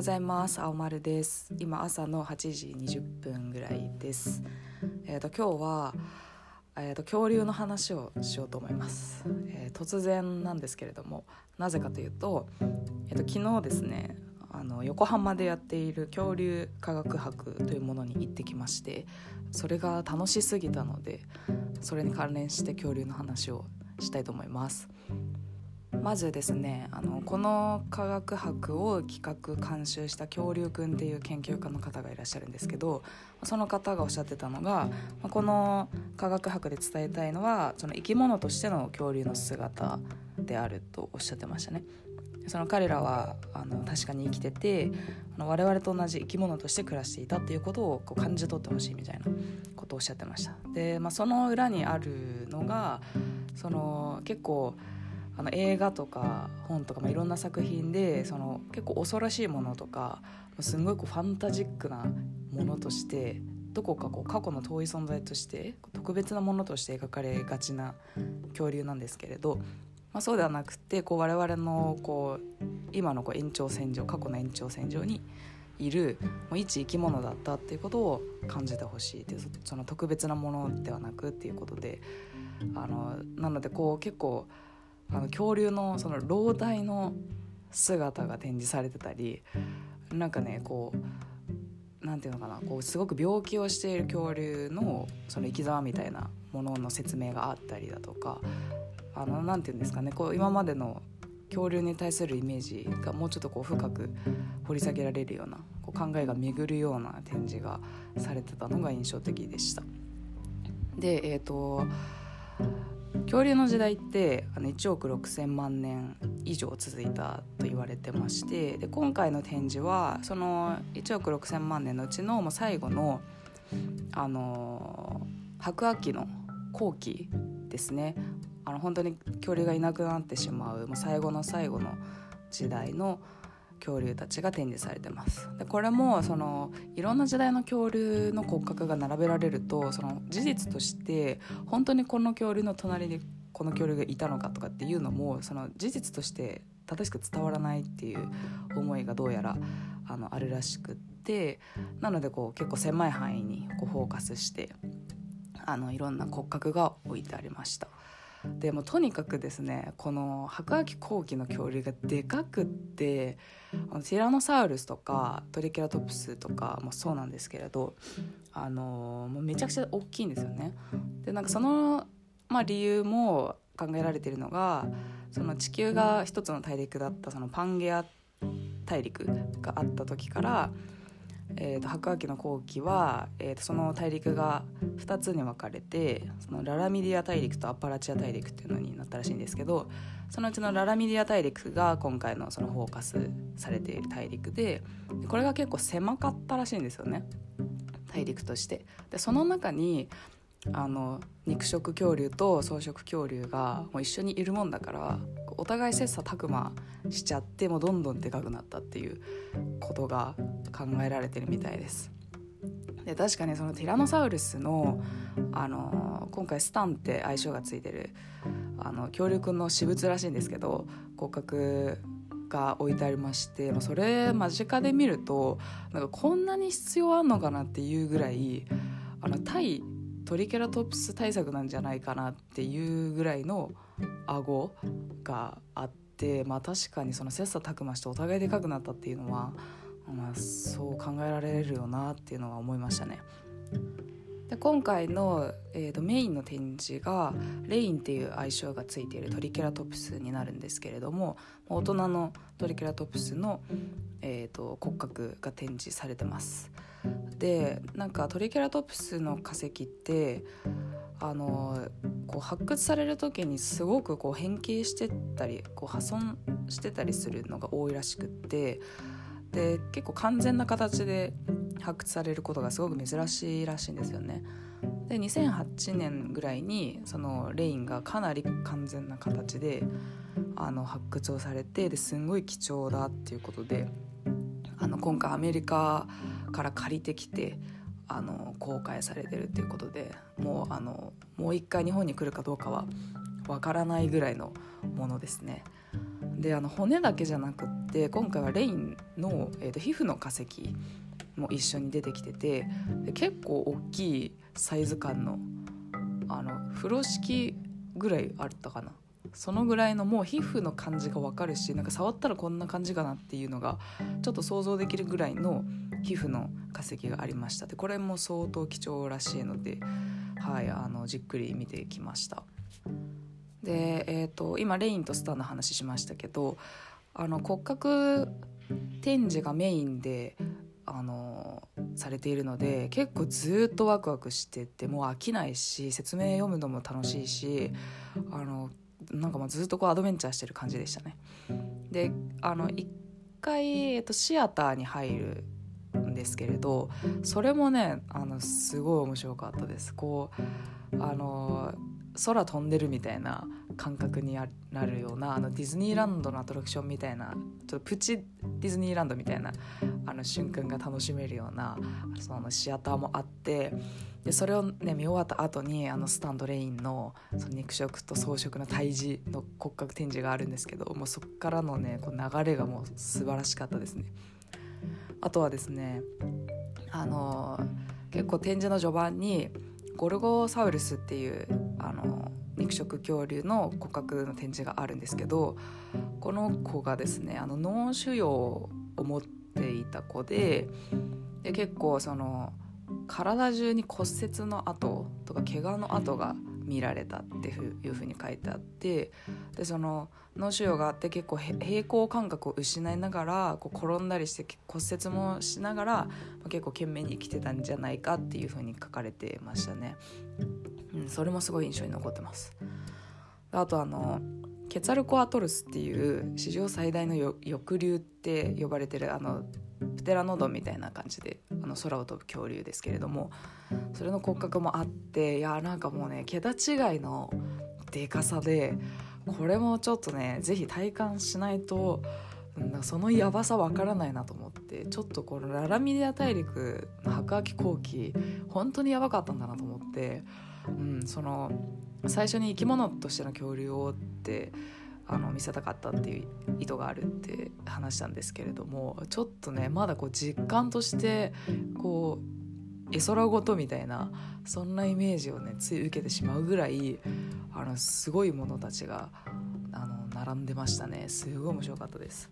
ございます。青丸です。今朝の8時20分ぐらいです。えっ、ー、と今日はえーと、恐竜の話をしようと思います、えー、突然なんですけれどもなぜかというと,、えーと、昨日ですねあの横浜でやっている恐竜科学博というものに行ってきましてそれが楽しすぎたのでそれに関連して恐竜の話をしたいと思います。まずですねあのこの科学博を企画監修した恐竜くんっていう研究家の方がいらっしゃるんですけどその方がおっしゃってたのがこの科学博で伝えたいのはその生き物としての恐竜の姿であるとおっしゃってましたね。その彼らはあの確かに生きてて我々と同じ生き物として暮らしていたっていうことをこう感じ取ってほしいみたいなことをおっしゃってましたで、まあ、その裏にあるのがその結構あの映画とか本とか、まあ、いろんな作品でその結構恐ろしいものとかすんごいこうファンタジックなものとしてどこかこう過去の遠い存在として特別なものとして描かれがちな恐竜なんですけれど、まあ、そうではなくてこう我々のこう今のこう延長線上過去の延長線上にいるもう一生き物だったっていうことを感じてほしいっていうその特別なものではなくっていうことであのなのでこう結構あの恐竜のその老体の姿が展示されてたりなんかねこうなんていうのかなこうすごく病気をしている恐竜のその生き様みたいなものの説明があったりだとかあのなんていうんですかねこう今までの恐竜に対するイメージがもうちょっとこう深く掘り下げられるようなこう考えが巡るような展示がされてたのが印象的でした。でえっ、ー、と恐竜の時代ってあの1億6,000万年以上続いたと言われてましてで今回の展示はその1億6,000万年のうちのもう最後の、あの白亜紀の後期ですね。あの本当に恐竜がいなくなってしまうもう最後の最後の時代の恐竜たちが展示されてますでこれもそのいろんな時代の恐竜の骨格が並べられるとその事実として本当にこの恐竜の隣にこの恐竜がいたのかとかっていうのもその事実として正しく伝わらないっていう思いがどうやらあのあるらしくってなのでこう結構狭い範囲にこうフォーカスしてあのいろんな骨格が置いてありました。でもとにかくですねこの白亜紀後期の恐竜がでかくってティラノサウルスとかトリケラトプスとかもそうなんですけれどあのもうめちゃくちゃ大きいんですよね。でなんかその、まあ、理由も考えられているのがその地球が一つの大陸だったそのパンゲア大陸があった時からえーと、白亜紀の後期は、えーと、その大陸が2つに分かれてそのララミディア大陸とアパラチア大陸っていうのになったらしいんですけどそのうちのララミディア大陸が今回のそのフォーカスされている大陸でこれが結構狭かったらしいんですよね大陸として。でその中にあの肉食恐竜と草食恐竜がもう一緒にいるもんだからお互い切磋琢磨しちゃってもうどんどんでかくなったっていうことが考えられてるみたいです。で確かにそのティラノサウルスの、あの今回スタンって愛称がついてるあの恐竜くんの私物らしいんですけど骨格が置いてありましてそれ間近で見るとなんかこんなに必要あんのかなっていうぐらいあの対トリケラトプス対策なんじゃないかなっていうぐらいの顎があって、まあ、確かにその切磋琢磨してお互いでかくなったっていうのは、まあ、そう考えられるよなっていうのは思いましたね。で今回の、えーと、メインの展示がレインっていう愛称がついているトリケラトプスになるんですけれども大人のトリケラトプスの、えーと骨格が展示されてます。でなんかトリケラトプスの化石ってあのこう発掘される時にすごくこう変形してたりこう破損してたりするのが多いらしくってで結構完全な形で発掘されることがすごく珍しいらしいんですよね。で2008年ぐらいにそのレインがかなり完全な形であの発掘をされてですんごい貴重だっていうことであの今回アメリカから借りてきてあの公開されてるっていうことでもうあのもう一回日本に来るかどうかはわからないぐらいのものですね。であの骨だけじゃなくって今回はレインの、えーと、皮膚の化石も一緒に出てきてて結構大きいサイズ感のあの風呂敷ぐらいあったかなそのぐらいのもう皮膚の感じが分かるしなんか触ったらこんな感じかなっていうのがちょっと想像できるぐらいの皮膚の化石がありました。でこれも相当貴重らしいので、はい、あのじっくり見てきました。で、えーと、今レインとスターの話しましたけどあの骨格展示がメインであのされているので結構ずっとワクワクしててもう飽きないし説明読むのも楽しいしあのなんかもうずっとこうアドベンチャーしてる感じでしたね。であの一回、えっと、シアターに入るんですけれどそれもねあのすごい面白かったです。こうあの空飛んでるみたいな感覚になるようなあのディズニーランドのアトラクションみたいなちょっとプチディズニーランドみたいなあの瞬間が楽しめるようなそのシアターもあってでそれを、ね、見終わった後にあにスタンドレインのその肉食と草食の胎児の骨格展示があるんですけどもうそこからのねこう流れがもう素晴らしかったですね。あとはですねあの結構展示の序盤にゴルゴサウルスっていう肉食恐竜の骨格の展示があるんですけどこの子がですねあの脳腫瘍を持っていた子でで結構その体中に骨折の跡とか怪我の跡が見られたっていうふうに書いてあってでその脳腫瘍があって結構平行感覚を失いながらこう転んだりして骨折もしながら、結構懸命に生きてたんじゃないかっていうふうに書かれてましたね。ん、それもすごい印象に残ってます。あとあのケツァルコアトルスっていう史上最大の翼竜って呼ばれてるあのプテラノドンみたいな感じであの空を飛ぶ恐竜ですけれどもそれの骨格もあっていやなんかもうね桁違いのでかさでこれもちょっとね是非体感しないとそのやばさわからないなと思ってちょっとこのララミリア大陸の白亜紀後期本当にやばかったんだなと思って、うん、その最初に生き物としての恐竜をってあの見せたかったっていう意図があるって話したんですけれどもちょっとねまだこう実感としてこう絵空ごとみたいなそんなイメージをねつい受けてしまうぐらいあのすごいものたちがあの並んでましたねすごい面白かったです。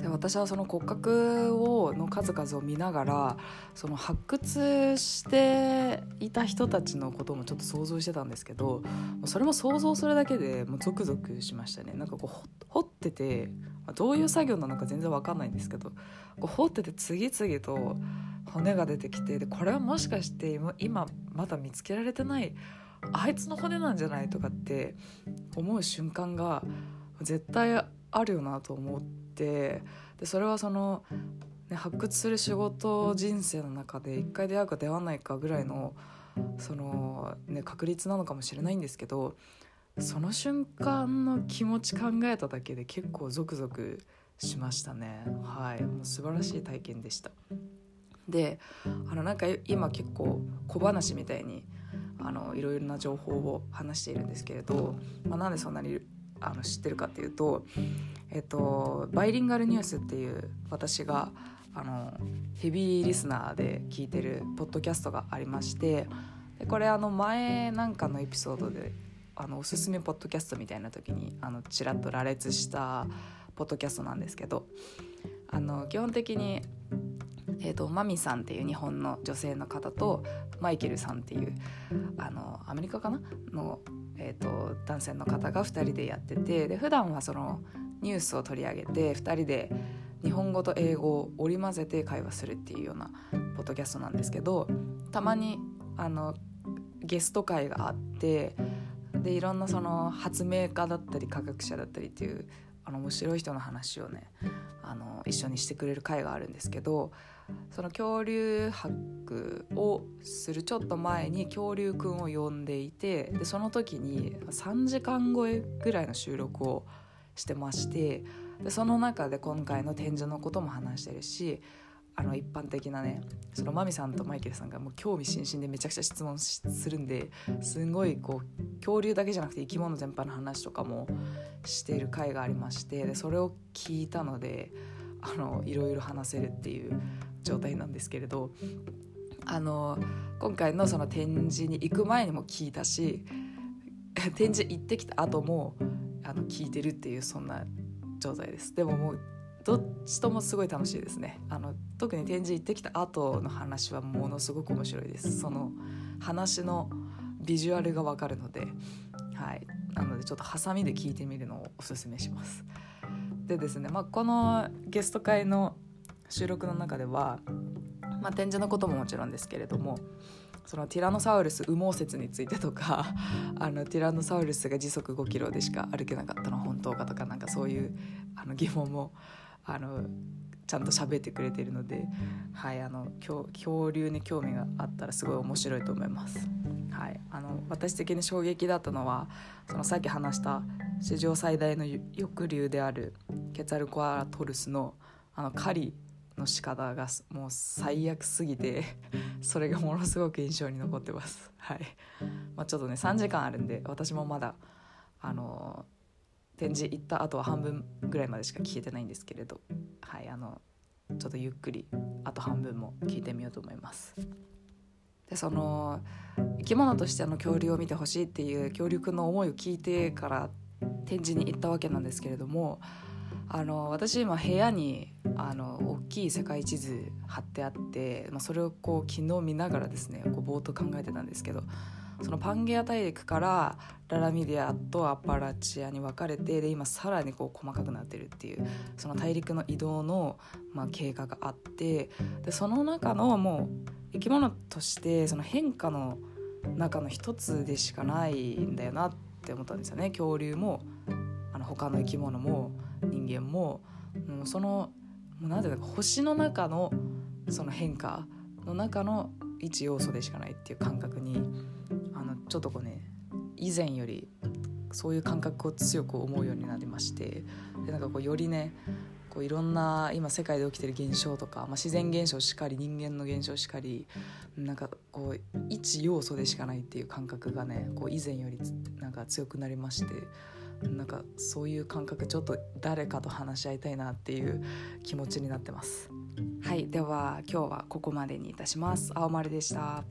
で私はその骨格をの数々を見ながらその発掘していた人たちのこともちょっと想像してたんですけどそれも想像するだけでもうゾクゾクしましたねなんかこう掘っててどういう作業なのか全然わかんないんですけどこう掘ってて次々と骨が出てきてでこれはもしかして今まだ見つけられてないあいつの骨なんじゃないとかって思う瞬間が絶対あるよなと思って。てでそれはその、ね、発掘する仕事人生の中で一回出会うか出会わないかぐらいのその、ね、確率なのかもしれないんですけどその瞬間の気持ち考えただけで結構ゾクゾクしましたね。はい。もう素晴らしい体験でした。であのなんか今結構小話みたいにあのいろいろな情報を話しているんですけれど、まあ、なんでそんなにあの知ってるかっていうとえっと、バイリンガルニュースっていう私があのヘビーリスナーで聞いてるポッドキャストがありましてでこれあの前なんかのエピソードであのおすすめポッドキャストみたいな時にあのちらっと羅列したポッドキャストなんですけどあの基本的に、えーと、マミさんっていう日本の女性の方とマイケルさんっていうあのアメリカかな？の、えーと男性の方が2人でやっててで普段はそのニュースを取り上げて2人で日本語と英語を織り交ぜて会話するっていうようなポッドキャストなんですけどたまにあのゲスト会があってでいろんなその発明家だったり科学者だったりっていうあの面白い人の話をねあの一緒にしてくれる会があるんですけどその恐竜博をするちょっと前に恐竜くんを呼んでいてでその時に3時間超えぐらいの収録をしてましてでその中で今回の展示のことも話してるしあの一般的なねそのマミさんとマイケルさんがもう興味津々でめちゃくちゃ質問するんですんごいこう恐竜だけじゃなくて生き物全般の話とかもしてる回がありましてでそれを聞いたのであのいろいろ話せるっていう状態なんですけれどあの今回のその展示に行く前にも聞いたし展示行ってきた後もあの聞いてるっていうそんな状態です。でももうどっちともすごい楽しいですね。あの特に展示行ってきた後の話はものすごく面白いです。その話のビジュアルがわかるのではい。なのでちょっとハサミで聞いてみるのをおすすめします。でですね、まあ、このゲスト会の収録の中では、まあ、展示のことももちろんですけれどもそのティラノサウルス羽毛説についてとか あのティラノサウルスが時速5キロでしか歩けなかったの本当かとかなんかそういうあの疑問もあのちゃんと喋ってくれてるので、はい、あの恐竜に興味があったらすごい面白いと思います。はい、あの私的に衝撃だったのはそのさっき話した史上最大の翼竜であるケツァルコアラトルスのあの狩りの仕方がもう最悪すぎて それがものすごく印象に残ってます。はいまあ、ちょっとね3時間あるんで私もまだあの展示行った後は半分ぐらいまでしか聞けてないんですけれど、はい、あのちょっとゆっくりあと半分も聞いてみようと思います。でその生き物としての恐竜を見てほしいっていう恐竜くんの思いを聞いてから展示に行ったわけなんですけれどもあの私今部屋にあの大きい世界地図貼ってあって、まあ、それをこう昨日見ながらですねこうぼーっと考えてたんですけどそのパンゲア大陸からララミディアとアパラチアに分かれてで今さらにこう細かくなってるっていうその大陸の移動の、まあ、経過があってでその中のもう生き物としてその変化の中の一つでしかないんだよなって思ったんですよね。恐竜もあの他の生き物も。人間も、う、その何ていうか星の中のその変化の中の一要素でしかないっていう感覚にあのちょっとこうね以前よりそういう感覚を強く思うようになりましてでなんかこうよりねこういろんな今世界で起きてる現象とか、まあ、自然現象しかり人間の現象しかりなんかこう一要素でしかないっていう感覚がねこう以前よりなんか強くなりましてなんかそういう感覚ちょっと誰かと話し合いたいなっていう気持ちになってます。はいでは今日はここまでにいたします。青丸でした。